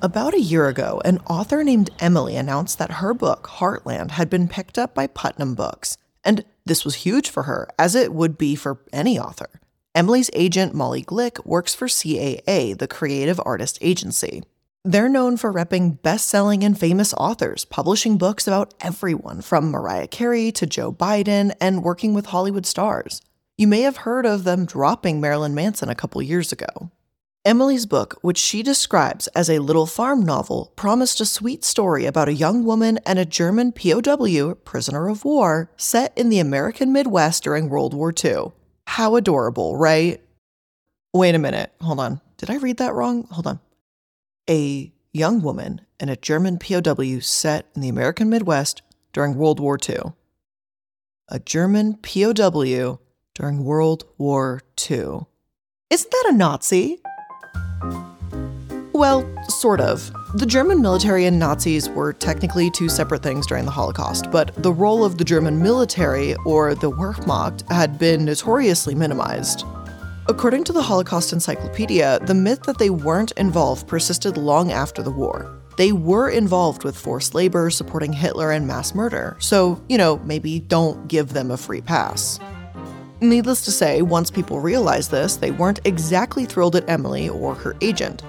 About a year ago, an author named Emily announced that her book, Heartland, had been picked up by Putnam Books. And this was huge for her, as it would be for any author. Emily's agent, Molly Glick, works for CAA, the creative artist agency. They're known for repping best selling and famous authors, publishing books about everyone from Mariah Carey to Joe Biden, and working with Hollywood stars. You may have heard of them dropping Marilyn Manson a couple years ago. Emily's book, which she describes as a little farm novel, promised a sweet story about a young woman and a German POW, prisoner of war, set in the American Midwest during World War II. How adorable, right? Wait a minute. Hold on. Did I read that wrong? Hold on. A young woman and a German POW set in the American Midwest during World War II. A German POW during World War II. Isn't that a Nazi? Well, sort of. The German military and Nazis were technically two separate things during the Holocaust, but the role of the German military, or the Wehrmacht, had been notoriously minimized. According to the Holocaust Encyclopedia, the myth that they weren't involved persisted long after the war. They were involved with forced labor, supporting Hitler and mass murder, so, you know, maybe don't give them a free pass. Needless to say, once people realized this, they weren't exactly thrilled at Emily or her agent.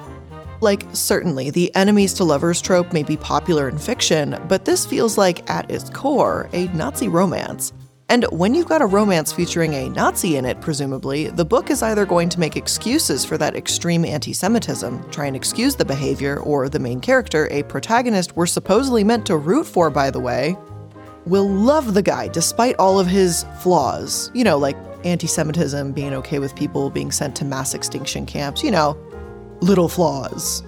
Like, certainly, the enemies to lovers trope may be popular in fiction, but this feels like, at its core, a Nazi romance. And when you've got a romance featuring a Nazi in it, presumably, the book is either going to make excuses for that extreme anti Semitism, try and excuse the behavior, or the main character, a protagonist we're supposedly meant to root for, by the way, will love the guy despite all of his flaws. You know, like anti Semitism, being okay with people being sent to mass extinction camps, you know, little flaws.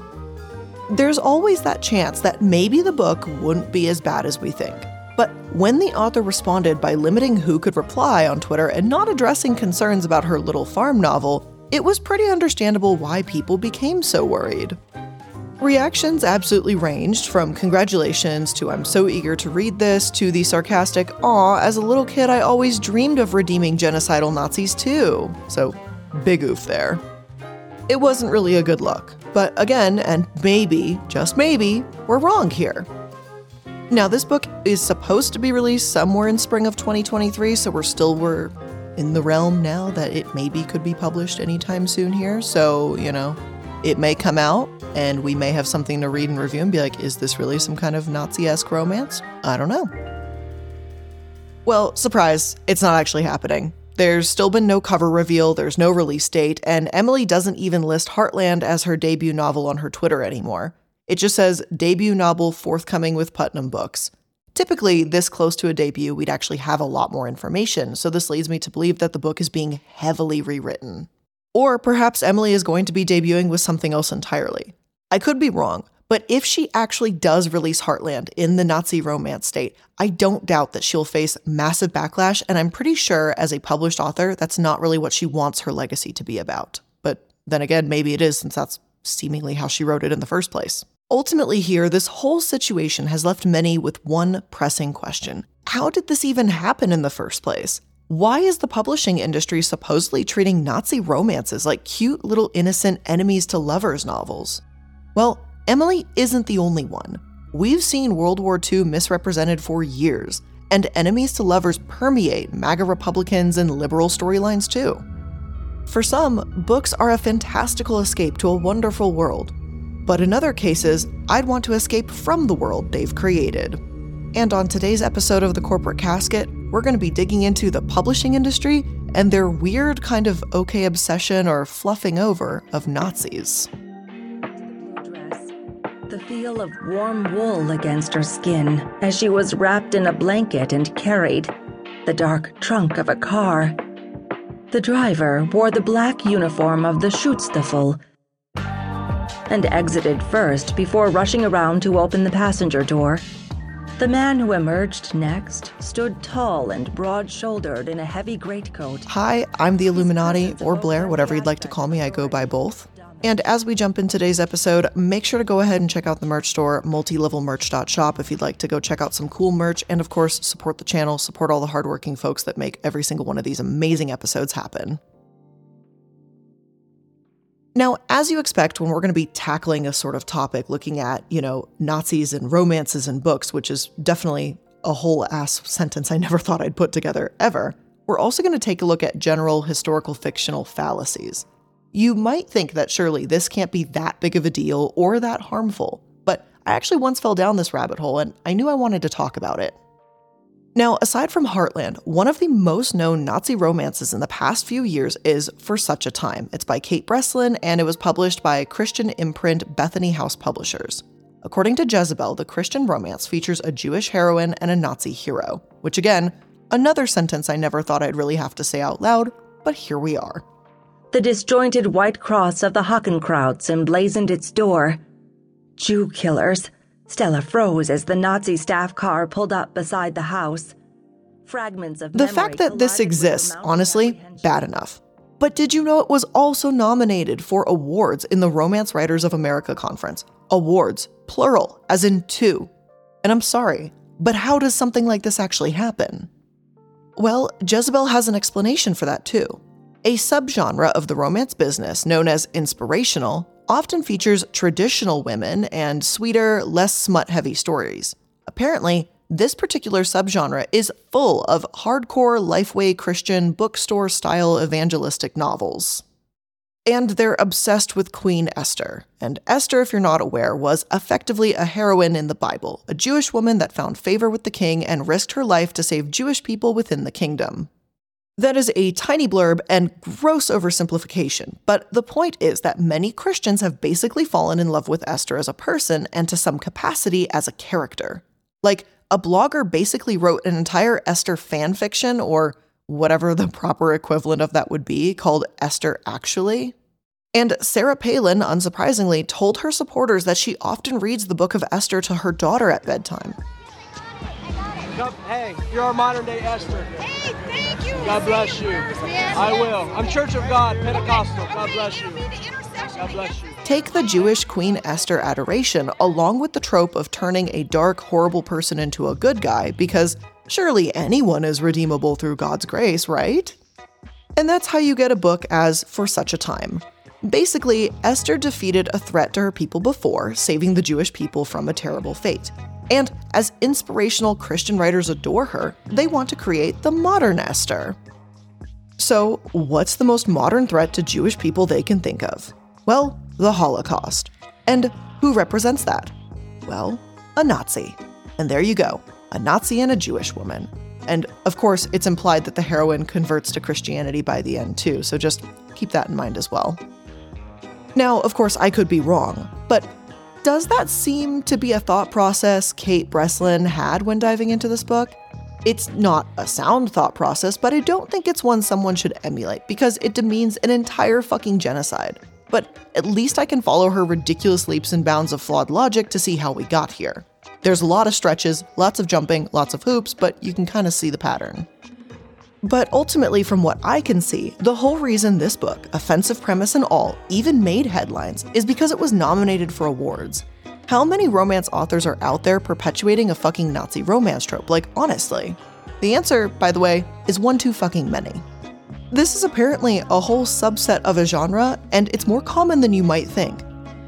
There's always that chance that maybe the book wouldn't be as bad as we think. But when the author responded by limiting who could reply on Twitter and not addressing concerns about her little farm novel, it was pretty understandable why people became so worried. Reactions absolutely ranged from congratulations to I'm so eager to read this to the sarcastic, aw, as a little kid I always dreamed of redeeming genocidal Nazis too. So, big oof there. It wasn't really a good look, but again, and maybe, just maybe, we're wrong here. Now, this book is supposed to be released somewhere in spring of 2023, so we're still we're in the realm now that it maybe could be published anytime soon here. So, you know, it may come out and we may have something to read and review and be like, is this really some kind of Nazi esque romance? I don't know. Well, surprise, it's not actually happening. There's still been no cover reveal, there's no release date, and Emily doesn't even list Heartland as her debut novel on her Twitter anymore. It just says debut novel forthcoming with Putnam Books. Typically, this close to a debut, we'd actually have a lot more information, so this leads me to believe that the book is being heavily rewritten. Or perhaps Emily is going to be debuting with something else entirely. I could be wrong, but if she actually does release Heartland in the Nazi romance state, I don't doubt that she'll face massive backlash, and I'm pretty sure as a published author, that's not really what she wants her legacy to be about. But then again, maybe it is since that's seemingly how she wrote it in the first place. Ultimately, here, this whole situation has left many with one pressing question How did this even happen in the first place? Why is the publishing industry supposedly treating Nazi romances like cute little innocent enemies to lovers novels? Well, Emily isn't the only one. We've seen World War II misrepresented for years, and enemies to lovers permeate MAGA Republicans and liberal storylines too. For some, books are a fantastical escape to a wonderful world, but in other cases, I'd want to escape from the world they've created. And on today's episode of The Corporate Casket, we're going to be digging into the publishing industry and their weird kind of okay obsession or fluffing over of Nazis the feel of warm wool against her skin as she was wrapped in a blanket and carried the dark trunk of a car. The driver wore the black uniform of the Schutzstaffel and exited first before rushing around to open the passenger door. The man who emerged next stood tall and broad shouldered in a heavy greatcoat. Hi, I'm the iilluminaughtii, or Blair, whatever you'd like to call me, I go by both. And as we jump in today's episode, make sure to go ahead and check out the merch store, multilevelmerch.shop, if you'd like to go check out some cool merch. And of course, support the channel, support all the hardworking folks that make every single one of these amazing episodes happen. Now, as you expect, when we're going to be tackling a sort of topic looking at, you know, Nazis and romances and books, which is definitely a whole ass sentence I never thought I'd put together ever, we're also going to take a look at general historical fictional fallacies. You might think that surely this can't be that big of a deal or that harmful, but I actually once fell down this rabbit hole and I knew I wanted to talk about it. Now, aside from Heartland, one of the most known Nazi romances in the past few years is For Such a Time. It's by Kate Breslin and it was published by Christian imprint Bethany House Publishers. According to Jezebel, the Christian romance features a Jewish heroine and a Nazi hero, which again, another sentence I never thought I'd really have to say out loud, but here we are. The disjointed white cross of the Hakenkreuz emblazoned its door. Jew killers Stella froze as the Nazi staff car pulled up beside the house. Fragments of the fact that this exists, honestly, bad enough. But did you know it was also nominated for awards in the Romance Writers of America conference? Awards, plural, as in two. And I'm sorry, but how does something like this actually happen? Well, Jezebel has an explanation for that too. A subgenre of the romance business known as inspirational often features traditional women and sweeter, less smut heavy stories. Apparently, this particular subgenre is full of hardcore Lifeway Christian bookstore style evangelistic novels. And they're obsessed with Queen Esther. And Esther, if you're not aware, was effectively a heroine in the Bible, a Jewish woman that found favor with the king and risked her life to save Jewish people within the kingdom. That is a tiny blurb and gross oversimplification, but the point is that many Christians have basically fallen in love with Esther as a person and to some capacity as a character. Like, a blogger basically wrote an entire Esther fan fiction, or whatever the proper equivalent of that would be, called Esther Actually. And Sarah Palin, unsurprisingly, told her supporters that she often reads the book of Esther to her daughter at bedtime. Hey, you're our modern day Esther. Hey, thank you. God bless you. I will. I'm Church of God, Pentecostal. God bless you. God bless you. Take the Jewish Queen Esther adoration along with the trope of turning a dark, horrible person into a good guy, because surely anyone is redeemable through God's grace, right? And that's how you get a book as For Such a Time. Basically, Esther defeated a threat to her people before, saving the Jewish people from a terrible fate. And as inspirational Christian writers adore her, they want to create the modern Esther. So, what's the most modern threat to Jewish people they can think of? Well, the Holocaust. And who represents that? Well, a Nazi. And there you go a Nazi and a Jewish woman. And of course, it's implied that the heroine converts to Christianity by the end, too, so just keep that in mind as well. Now, of course, I could be wrong, but does that seem to be a thought process Kate Breslin had when diving into this book? It's not a sound thought process, but I don't think it's one someone should emulate because it demeans an entire fucking genocide. But at least I can follow her ridiculous leaps and bounds of flawed logic to see how we got here. There's a lot of stretches, lots of jumping, lots of hoops, but you can kind of see the pattern. But ultimately, from what I can see, the whole reason this book, offensive premise and all, even made headlines is because it was nominated for awards. How many romance authors are out there perpetuating a fucking Nazi romance trope? Like, honestly. The answer, by the way, is one too fucking many. This is apparently a whole subset of a genre, and it's more common than you might think.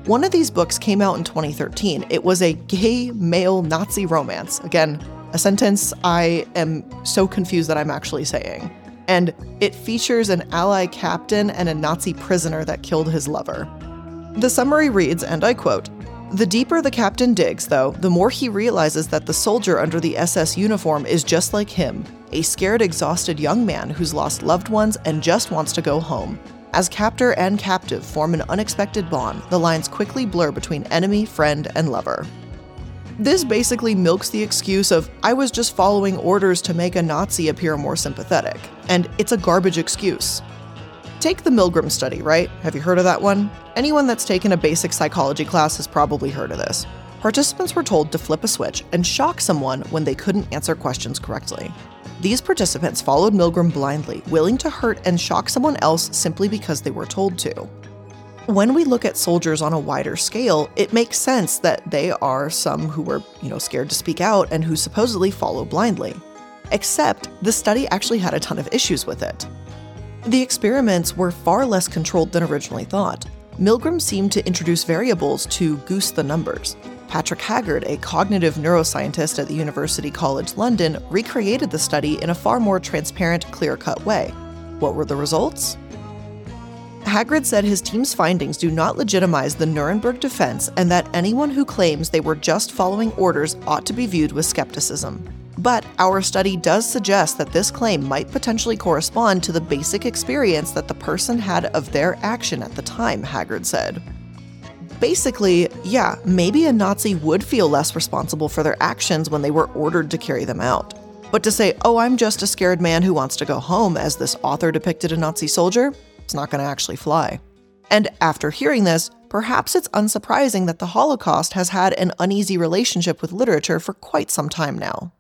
One of these books came out in 2013. It was a gay male Nazi romance. Again, a sentence I am so confused that I'm actually saying. And it features an Ally captain and a Nazi prisoner that killed his lover. The summary reads, and I quote The deeper the captain digs, though, the more he realizes that the soldier under the SS uniform is just like him a scared, exhausted young man who's lost loved ones and just wants to go home. As captor and captive form an unexpected bond, the lines quickly blur between enemy, friend, and lover. This basically milks the excuse of, I was just following orders to make a Nazi appear more sympathetic. And it's a garbage excuse. Take the Milgram study, right? Have you heard of that one? Anyone that's taken a basic psychology class has probably heard of this. Participants were told to flip a switch and shock someone when they couldn't answer questions correctly. These participants followed Milgram blindly, willing to hurt and shock someone else simply because they were told to when we look at soldiers on a wider scale, it makes sense that they are some who were, you know, scared to speak out and who supposedly follow blindly. Except the study actually had a ton of issues with it. The experiments were far less controlled than originally thought. Milgram seemed to introduce variables to goose the numbers. Patrick Haggard, a cognitive neuroscientist at the University College London, recreated the study in a far more transparent, clear cut way. What were the results? Haggard said his team's findings do not legitimize the Nuremberg defense and that anyone who claims they were just following orders ought to be viewed with skepticism. But our study does suggest that this claim might potentially correspond to the basic experience that the person had of their action at the time, Haggard said. Basically, yeah, maybe a Nazi would feel less responsible for their actions when they were ordered to carry them out. But to say, oh, I'm just a scared man who wants to go home, as this author depicted a Nazi soldier, it's not going to actually fly. And after hearing this, perhaps it's unsurprising that the Holocaust has had an uneasy relationship with literature for quite some time now.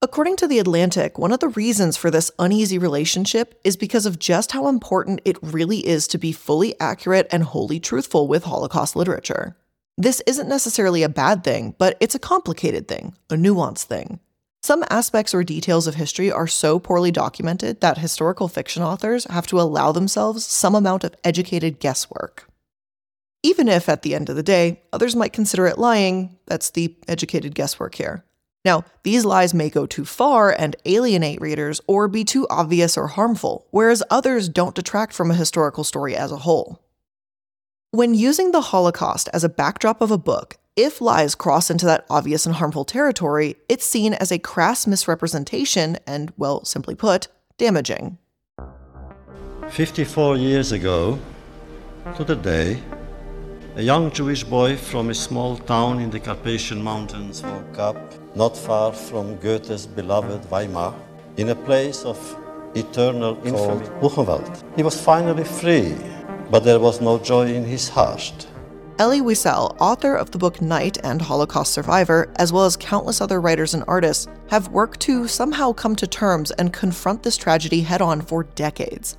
According to The Atlantic, one of the reasons for this uneasy relationship is because of just how important it really is to be fully accurate and wholly truthful with Holocaust literature. This isn't necessarily a bad thing, but it's a complicated thing, a nuanced thing. Some aspects or details of history are so poorly documented that historical fiction authors have to allow themselves some amount of educated guesswork. Even if, at the end of the day, others might consider it lying, that's the educated guesswork here. Now, these lies may go too far and alienate readers or be too obvious or harmful, whereas others don't detract from a historical story as a whole. When using the Holocaust as a backdrop of a book, if lies cross into that obvious and harmful territory, it's seen as a crass misrepresentation and, well, simply put, damaging. 54 years ago, to the day, a young Jewish boy from a small town in the Carpathian Mountains woke up not far from Goethe's beloved Weimar in a place of eternal infamy, Buchenwald. He was finally free, but there was no joy in his heart. Elie Wiesel, author of the book Night and Holocaust Survivor, as well as countless other writers and artists, have worked to somehow come to terms and confront this tragedy head on for decades.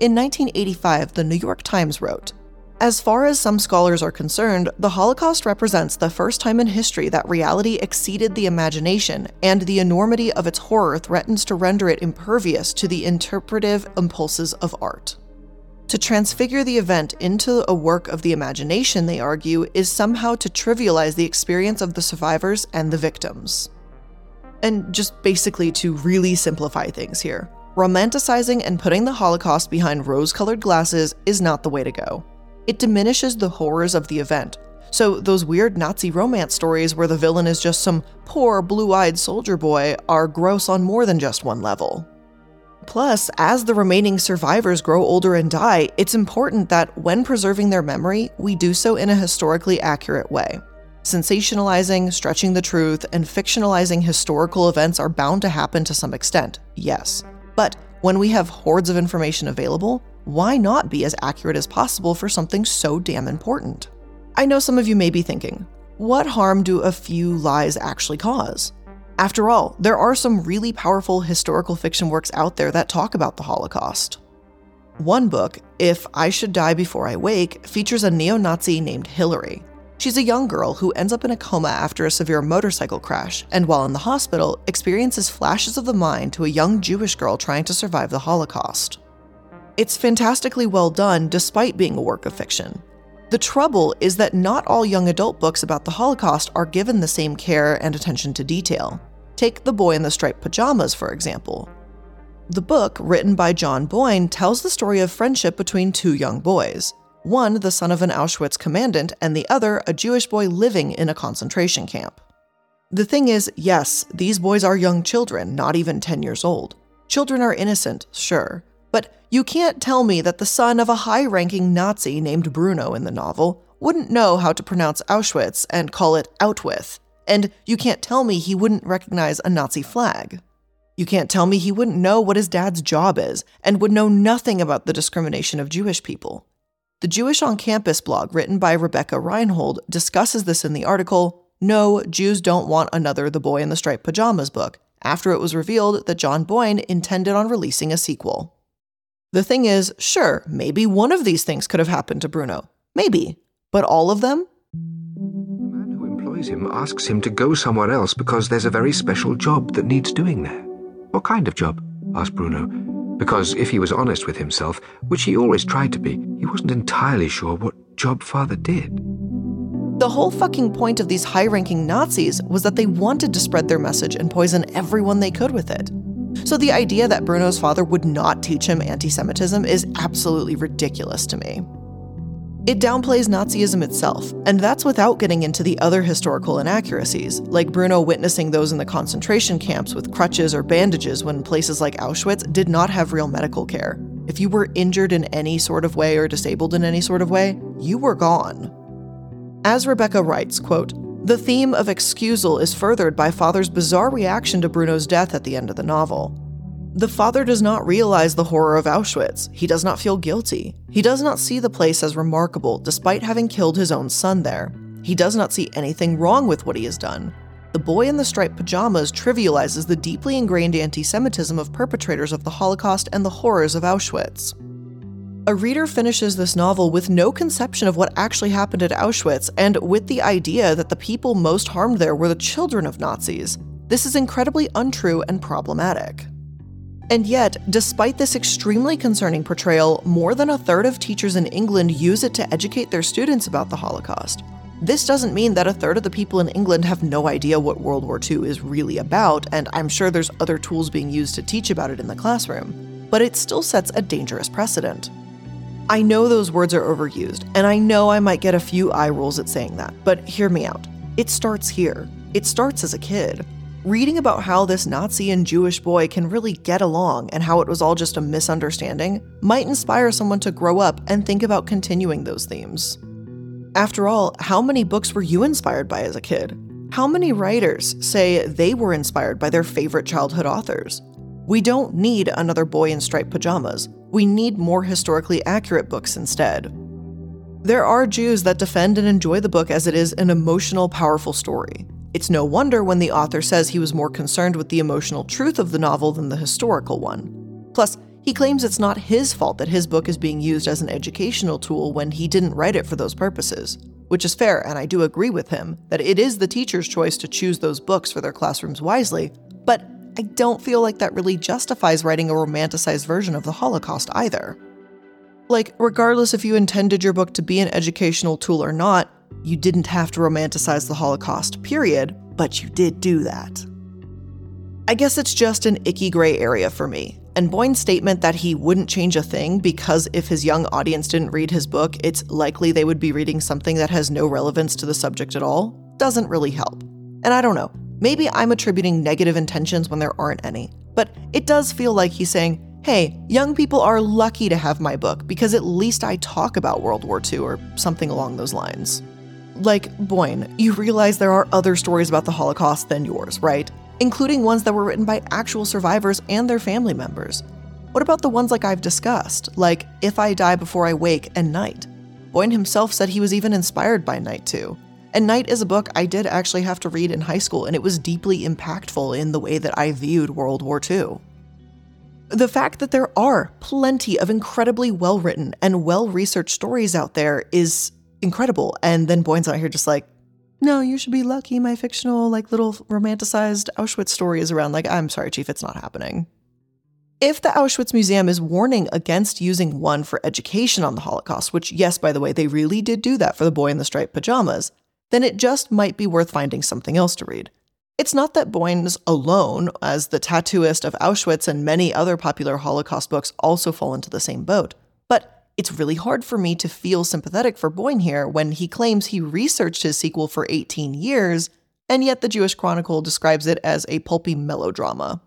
In 1985, the New York Times wrote, as far as some scholars are concerned, the Holocaust represents the first time in history that reality exceeded the imagination, and the enormity of its horror threatens to render it impervious to the interpretive impulses of art. To transfigure the event into a work of the imagination, they argue, is somehow to trivialize the experience of the survivors and the victims. And just basically to really simplify things here, romanticizing and putting the Holocaust behind rose colored glasses is not the way to go it diminishes the horrors of the event. So, those weird Nazi romance stories where the villain is just some poor blue eyed soldier boy are gross on more than just one level. Plus, as the remaining survivors grow older and die, it's important that when preserving their memory, we do so in a historically accurate way. Sensationalizing, stretching the truth, and fictionalizing historical events are bound to happen to some extent, yes. But when we have hordes of information available, why not be as accurate as possible for something so damn important? I know some of you may be thinking, what harm do a few lies actually cause? After all, there are some really powerful historical fiction works out there that talk about the Holocaust. One book, If I Should Die Before I Wake, features a neo Nazi named Hillary. She's a young girl who ends up in a coma after a severe motorcycle crash, and while in the hospital, experiences flashes of the mind to a young Jewish girl trying to survive the Holocaust. It's fantastically well done despite being a work of fiction. The trouble is that not all young adult books about the Holocaust are given the same care and attention to detail. Take The Boy in the Striped Pajamas, for example. The book, written by John Boyne, tells the story of friendship between two young boys one, the son of an Auschwitz commandant, and the other, a Jewish boy living in a concentration camp. The thing is, yes, these boys are young children, not even 10 years old. Children are innocent, sure, but you can't tell me that the son of a high ranking Nazi named Bruno in the novel wouldn't know how to pronounce Auschwitz and call it Outwith. And you can't tell me he wouldn't recognize a Nazi flag. You can't tell me he wouldn't know what his dad's job is and would know nothing about the discrimination of Jewish people. The Jewish on Campus blog, written by Rebecca Reinhold, discusses this in the article No, Jews Don't Want Another The Boy in the Striped Pajamas book, after it was revealed that John Boyne intended on releasing a sequel. The thing is, sure, maybe one of these things could have happened to Bruno. Maybe. But all of them? Him asks him to go somewhere else because there's a very special job that needs doing there. What kind of job? asked Bruno. because if he was honest with himself, which he always tried to be, he wasn't entirely sure what job father did. The whole fucking point of these high ranking Nazis was that they wanted to spread their message and poison everyone they could with it. So the idea that Bruno's father would not teach him anti Semitism is absolutely ridiculous to me. It downplays Nazism itself, and that's without getting into the other historical inaccuracies, like Bruno witnessing those in the concentration camps with crutches or bandages when places like Auschwitz did not have real medical care. If you were injured in any sort of way or disabled in any sort of way, you were gone. As Rebecca writes, quote, the theme of excusal is furthered by Father's bizarre reaction to Bruno's death at the end of the novel. The father does not realize the horror of Auschwitz. He does not feel guilty. He does not see the place as remarkable despite having killed his own son there. He does not see anything wrong with what he has done. The boy in the striped pajamas trivializes the deeply ingrained anti Semitism of perpetrators of the Holocaust and the horrors of Auschwitz. A reader finishes this novel with no conception of what actually happened at Auschwitz and with the idea that the people most harmed there were the children of Nazis. This is incredibly untrue and problematic. And yet, despite this extremely concerning portrayal, more than a third of teachers in England use it to educate their students about the Holocaust. This doesn't mean that a third of the people in England have no idea what World War II is really about, and I'm sure there's other tools being used to teach about it in the classroom, but it still sets a dangerous precedent. I know those words are overused, and I know I might get a few eye rolls at saying that, but hear me out. It starts here. It starts as a kid. Reading about how this Nazi and Jewish boy can really get along and how it was all just a misunderstanding might inspire someone to grow up and think about continuing those themes. After all, how many books were you inspired by as a kid? How many writers say they were inspired by their favorite childhood authors? We don't need another boy in striped pajamas. We need more historically accurate books instead. There are Jews that defend and enjoy the book as it is an emotional, powerful story. It's no wonder when the author says he was more concerned with the emotional truth of the novel than the historical one. Plus, he claims it's not his fault that his book is being used as an educational tool when he didn't write it for those purposes. Which is fair, and I do agree with him that it is the teacher's choice to choose those books for their classrooms wisely, but I don't feel like that really justifies writing a romanticized version of the Holocaust either. Like, regardless if you intended your book to be an educational tool or not, you didn't have to romanticize the Holocaust, period, but you did do that. I guess it's just an icky gray area for me. And Boyne's statement that he wouldn't change a thing because if his young audience didn't read his book, it's likely they would be reading something that has no relevance to the subject at all, doesn't really help. And I don't know, maybe I'm attributing negative intentions when there aren't any, but it does feel like he's saying, hey, young people are lucky to have my book because at least I talk about World War II or something along those lines. Like, Boyne, you realize there are other stories about the Holocaust than yours, right? Including ones that were written by actual survivors and their family members. What about the ones like I've discussed, like If I Die Before I Wake and Night? Boyne himself said he was even inspired by Night too. And Night is a book I did actually have to read in high school, and it was deeply impactful in the way that I viewed World War II. The fact that there are plenty of incredibly well written and well researched stories out there is incredible. And then Boyne's out here just like, no, you should be lucky. My fictional, like, little romanticized Auschwitz story is around. Like, I'm sorry, Chief, it's not happening. If the Auschwitz Museum is warning against using one for education on the Holocaust, which, yes, by the way, they really did do that for the boy in the striped pajamas, then it just might be worth finding something else to read. It's not that Boyne's alone, as the tattooist of Auschwitz and many other popular Holocaust books also fall into the same boat. It's really hard for me to feel sympathetic for Boyne here when he claims he researched his sequel for 18 years, and yet the Jewish Chronicle describes it as a pulpy melodrama.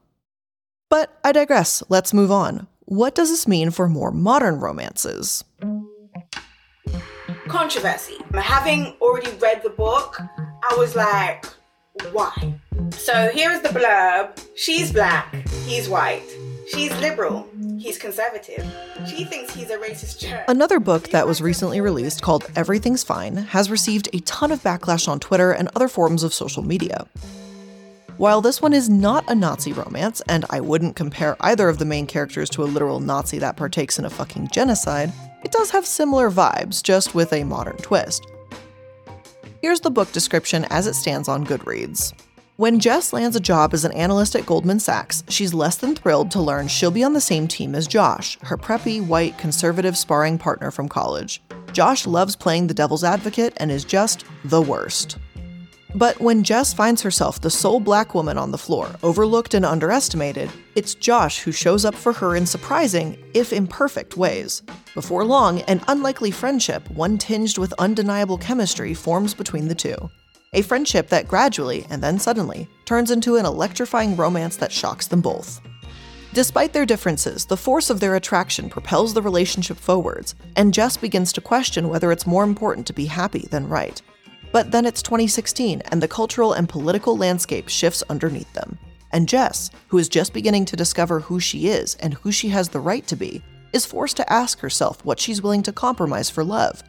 But I digress, let's move on. What does this mean for more modern romances? Controversy. Having already read the book, I was like, why? So here's the blurb. She's black, he's white. She's liberal, he's conservative. She thinks he's a racist jerk. Another book that was recently released called Everything's Fine has received a ton of backlash on Twitter and other forms of social media. While this one is not a Nazi romance, and I wouldn't compare either of the main characters to a literal Nazi that partakes in a fucking genocide, it does have similar vibes, just with a modern twist. Here's the book description as it stands on Goodreads. When Jess lands a job as an analyst at Goldman Sachs, she's less than thrilled to learn she'll be on the same team as Josh, her preppy, white, conservative sparring partner from college. Josh loves playing the devil's advocate and is just the worst. But when Jess finds herself the sole black woman on the floor, overlooked and underestimated, it's Josh who shows up for her in surprising, if imperfect, ways. Before long, an unlikely friendship, one tinged with undeniable chemistry, forms between the two a friendship that gradually, and then suddenly, turns into an electrifying romance that shocks them both. Despite their differences, the force of their attraction propels the relationship forwards, and Jess begins to question whether it's more important to be happy than right. But then it's 2016, and the cultural and political landscape shifts underneath them. And Jess, who is just beginning to discover who she is and who she has the right to be, is forced to ask herself what she's willing to compromise for love.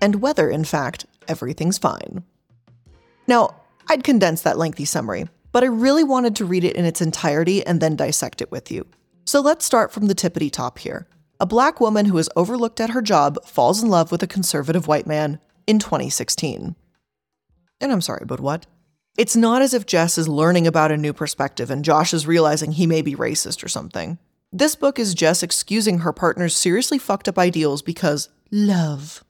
And whether, in fact, everything's fine. Now, I'd condense that lengthy summary, but I really wanted to read it in its entirety and then dissect it with you. So let's start from the tippity top here. A black woman who is overlooked at her job falls in love with a conservative white man in 2016. And I'm sorry, but what? It's not as if Jess is learning about a new perspective and Josh is realizing he may be racist or something. This book is Jess excusing her partner's seriously fucked up ideals because love.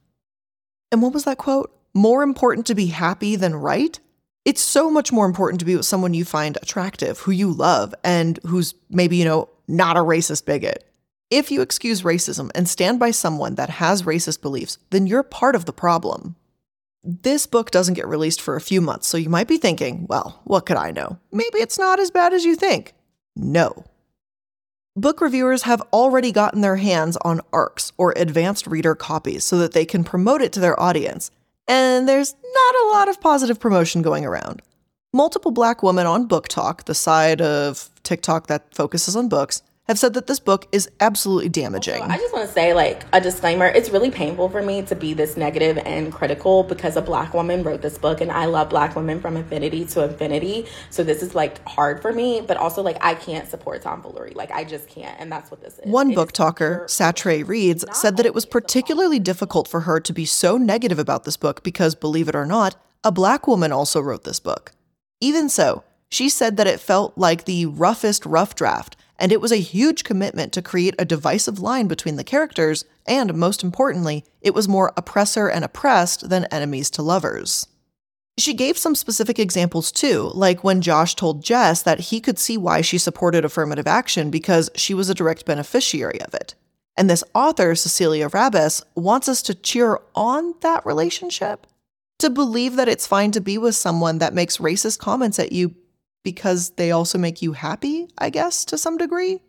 And what was that quote? More important to be happy than right? It's so much more important to be with someone you find attractive, who you love, and who's maybe, you know, not a racist bigot. If you excuse racism and stand by someone that has racist beliefs, then you're part of the problem. This book doesn't get released for a few months, so you might be thinking, well, what could I know? Maybe it's not as bad as you think. No. Book reviewers have already gotten their hands on ARCs or advanced reader copies so that they can promote it to their audience, and there's not a lot of positive promotion going around. Multiple black women on BookTok, the side of TikTok that focuses on books, have said that this book is absolutely damaging. I just want to say, like, a disclaimer it's really painful for me to be this negative and critical because a black woman wrote this book, and I love black women from infinity to infinity. So this is, like, hard for me, but also, like, I can't support tomfoolery. Like, I just can't, and that's what this is. One book talker, Satre Reads, said that it was particularly difficult for her to be so negative about this book because, believe it or not, a black woman also wrote this book. Even so, she said that it felt like the roughest rough draft and it was a huge commitment to create a divisive line between the characters, and most importantly, it was more oppressor and oppressed than enemies to lovers. She gave some specific examples too, like when Josh told Jess that he could see why she supported affirmative action because she was a direct beneficiary of it. And this author, Cecilia Rabess, wants us to cheer on that relationship, to believe that it's fine to be with someone that makes racist comments at you because they also make you happy, I guess, to some degree.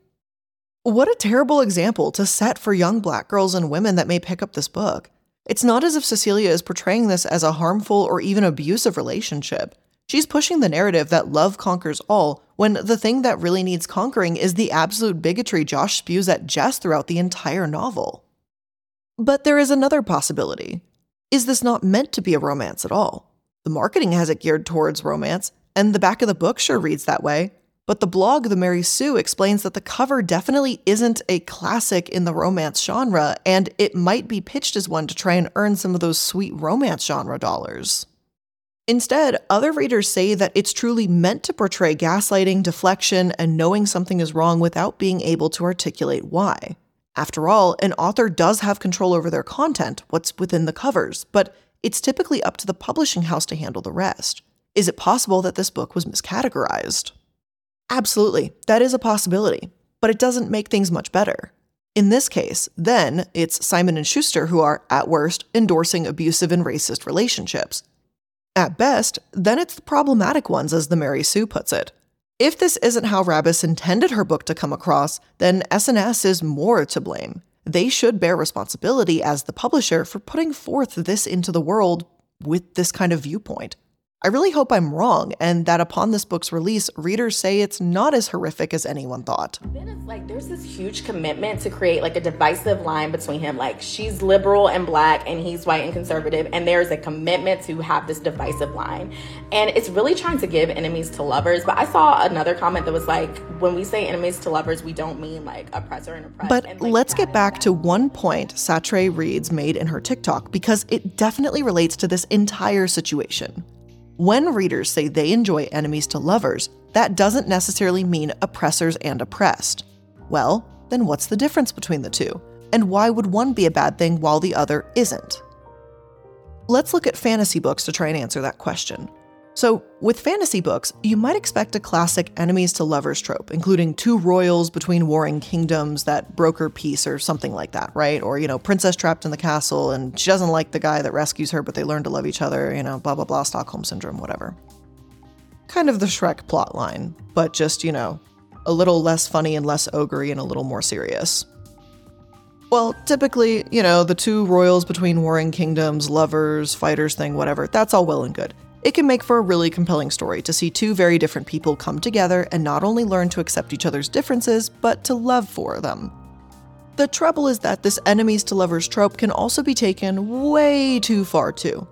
What a terrible example to set for young black girls and women that may pick up this book. It's not as if Cecilia is portraying this as a harmful or even abusive relationship. She's pushing the narrative that love conquers all, when the thing that really needs conquering is the absolute bigotry Josh spews at Jess throughout the entire novel. But there is another possibility. Is this not meant to be a romance at all? The marketing has it geared towards romance, and the back of the book sure reads that way. But the blog, The Mary Sue, explains that the cover definitely isn't a classic in the romance genre, and it might be pitched as one to try and earn some of those sweet romance genre dollars. Instead, other readers say that it's truly meant to portray gaslighting, deflection, and knowing something is wrong without being able to articulate why. After all, an author does have control over their content, what's within the covers, but it's typically up to the publishing house to handle the rest. Is it possible that this book was miscategorized? Absolutely, that is a possibility, but it doesn't make things much better. In this case, then it's Simon and Schuster who are, at worst, endorsing abusive and racist relationships. At best, then it's the problematic ones, as the Mary Sue puts it. If this isn't how Rabess intended her book to come across, then S&S is more to blame. They should bear responsibility as the publisher for putting forth this into the world with this kind of viewpoint. I really hope I'm wrong and that upon this book's release, readers say it's not as horrific as anyone thought. Then it's like there's this huge commitment to create like a divisive line between him. Like she's liberal and black and he's white and conservative, and there's a commitment to have this divisive line. And it's really trying to give enemies to lovers. But I saw another comment that was like, when we say enemies to lovers, we don't mean like oppressor and oppressed. But and, like, let's get back to one point Satre Reads made in her TikTok because it definitely relates to this entire situation. When readers say they enjoy enemies to lovers, that doesn't necessarily mean oppressors and oppressed. Well, then what's the difference between the two? And why would one be a bad thing while the other isn't? Let's look at fantasy books to try and answer that question. So, with fantasy books, you might expect a classic enemies to lovers trope, including two royals between warring kingdoms that broker peace or something like that, right? Or, you know, princess trapped in the castle and she doesn't like the guy that rescues her, but they learn to love each other, you know, blah, blah, blah, Stockholm Syndrome, whatever. Kind of the Shrek plotline, but just, you know, a little less funny and less ogre and a little more serious. Well, typically, you know, the two royals between warring kingdoms, lovers, fighters thing, whatever, that's all well and good. It can make for a really compelling story to see two very different people come together and not only learn to accept each other's differences, but to love for them. The trouble is that this enemies to lovers trope can also be taken way too far, too.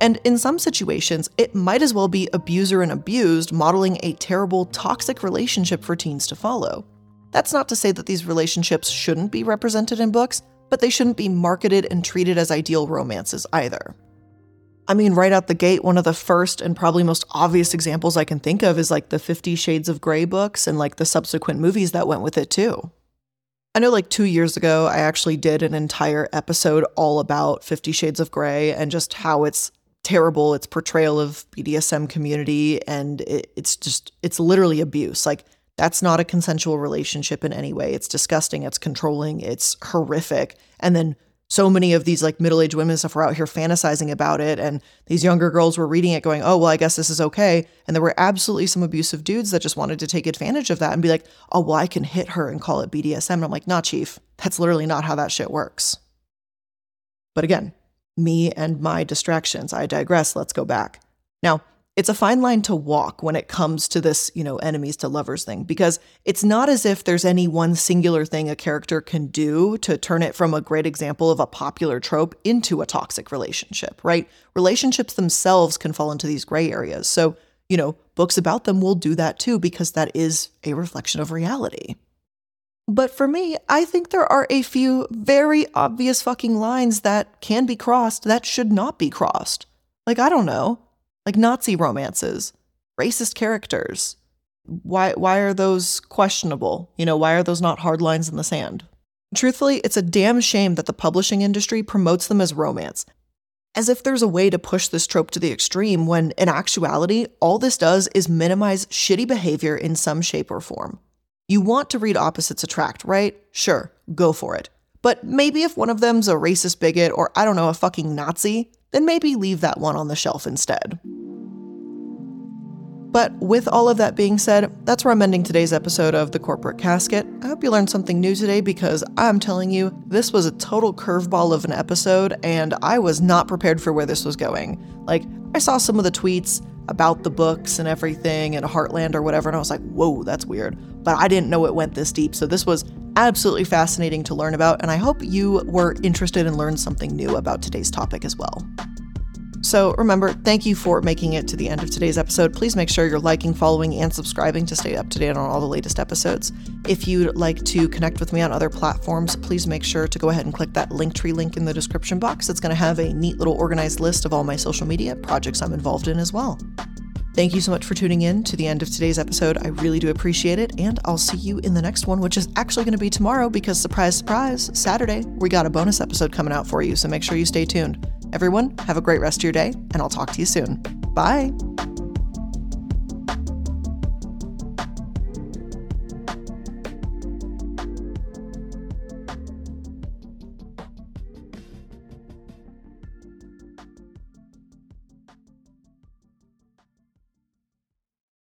And in some situations, it might as well be abuser and abused, modeling a terrible, toxic relationship for teens to follow. That's not to say that these relationships shouldn't be represented in books, but they shouldn't be marketed and treated as ideal romances either. I mean, right out the gate, one of the first and probably most obvious examples I can think of is like the Fifty Shades of Grey books and like the subsequent movies that went with it too. I know like two years ago, I actually did an entire episode all about Fifty Shades of Grey and just how it's terrible, its portrayal of BDSM community, and it, it's just, it's literally abuse. Like, that's not a consensual relationship in any way. It's disgusting, it's controlling, it's horrific. And then so many of these like middle-aged women stuff were out here fantasizing about it and these younger girls were reading it going oh well i guess this is okay and there were absolutely some abusive dudes that just wanted to take advantage of that and be like oh well i can hit her and call it bdsm and i'm like nah chief that's literally not how that shit works. But again me and my distractions i digress let's go back. Now it's a fine line to walk when it comes to this, you know, enemies to lovers thing, because it's not as if there's any one singular thing a character can do to turn it from a great example of a popular trope into a toxic relationship, right? Relationships themselves can fall into these gray areas. So, you know, books about them will do that too, because that is a reflection of reality. But for me, I think there are a few very obvious fucking lines that can be crossed that should not be crossed. Like, I don't know like Nazi romances, racist characters. Why why are those questionable? You know, why are those not hard lines in the sand? Truthfully, it's a damn shame that the publishing industry promotes them as romance. As if there's a way to push this trope to the extreme when, in actuality, all this does is minimize shitty behavior in some shape or form. You want to read opposites attract, right? Sure, go for it. But maybe if one of them's a racist bigot or, I don't know, a fucking Nazi, then maybe leave that one on the shelf instead. But with all of that being said, that's where I'm ending today's episode of The Corporate Casket. I hope you learned something new today because I'm telling you, this was a total curveball of an episode, and I was not prepared for where this was going. Like, I saw some of the tweets about the books and everything and Heartland or whatever, and I was like, whoa, that's weird. But I didn't know it went this deep, so this was absolutely fascinating to learn about, and I hope you were interested and learned something new about today's topic as well. So remember, thank you for making it to the end of today's episode. Please make sure you're liking, following, and subscribing to stay up to date on all the latest episodes. If you'd like to connect with me on other platforms, please make sure to go ahead and click that Linktree link in the description box. It's going to have a neat little organized list of all my social media projects I'm involved in as well. Thank you so much for tuning in to the end of today's episode. I really do appreciate it, and I'll see you in the next one, which is actually going to be tomorrow because, surprise, surprise, Saturday, we got a bonus episode coming out for you, so make sure you stay tuned. Everyone, have a great rest of your day, and I'll talk to you soon. Bye.